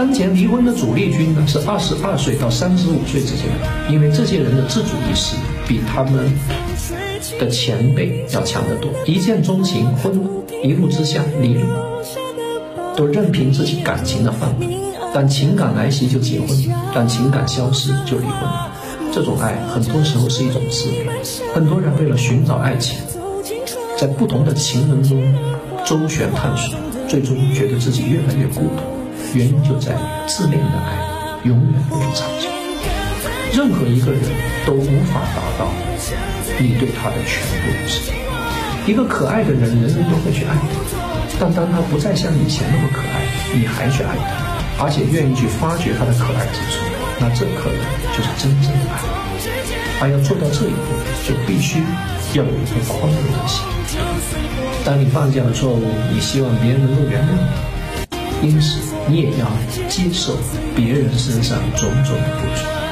当前离婚的主力军呢是二十二岁到三十五岁之间，因为这些人的自主意识比他们的前辈要强得多。一见钟情婚一怒之下离，都任凭自己感情的泛滥。但情感来袭就结婚，但情感消失就离婚。这种爱很多时候是一种自恋。很多人为了寻找爱情，在不同的情人中周旋探索，最终觉得自己越来越孤独。原因就在于自恋的爱永远不长久，任何一个人都无法达到你对他的全部认识。一个可爱的人，人人都会去爱，但当他不再像以前那么可爱，你还去爱他，而且愿意去发掘他的可爱之处，那这可能就是真正的爱。而要做到这一步，就必须要有一颗宽容的心。当你犯下了错误，你希望别人能够原谅你，因此。你也要接受别人身上种种的不足。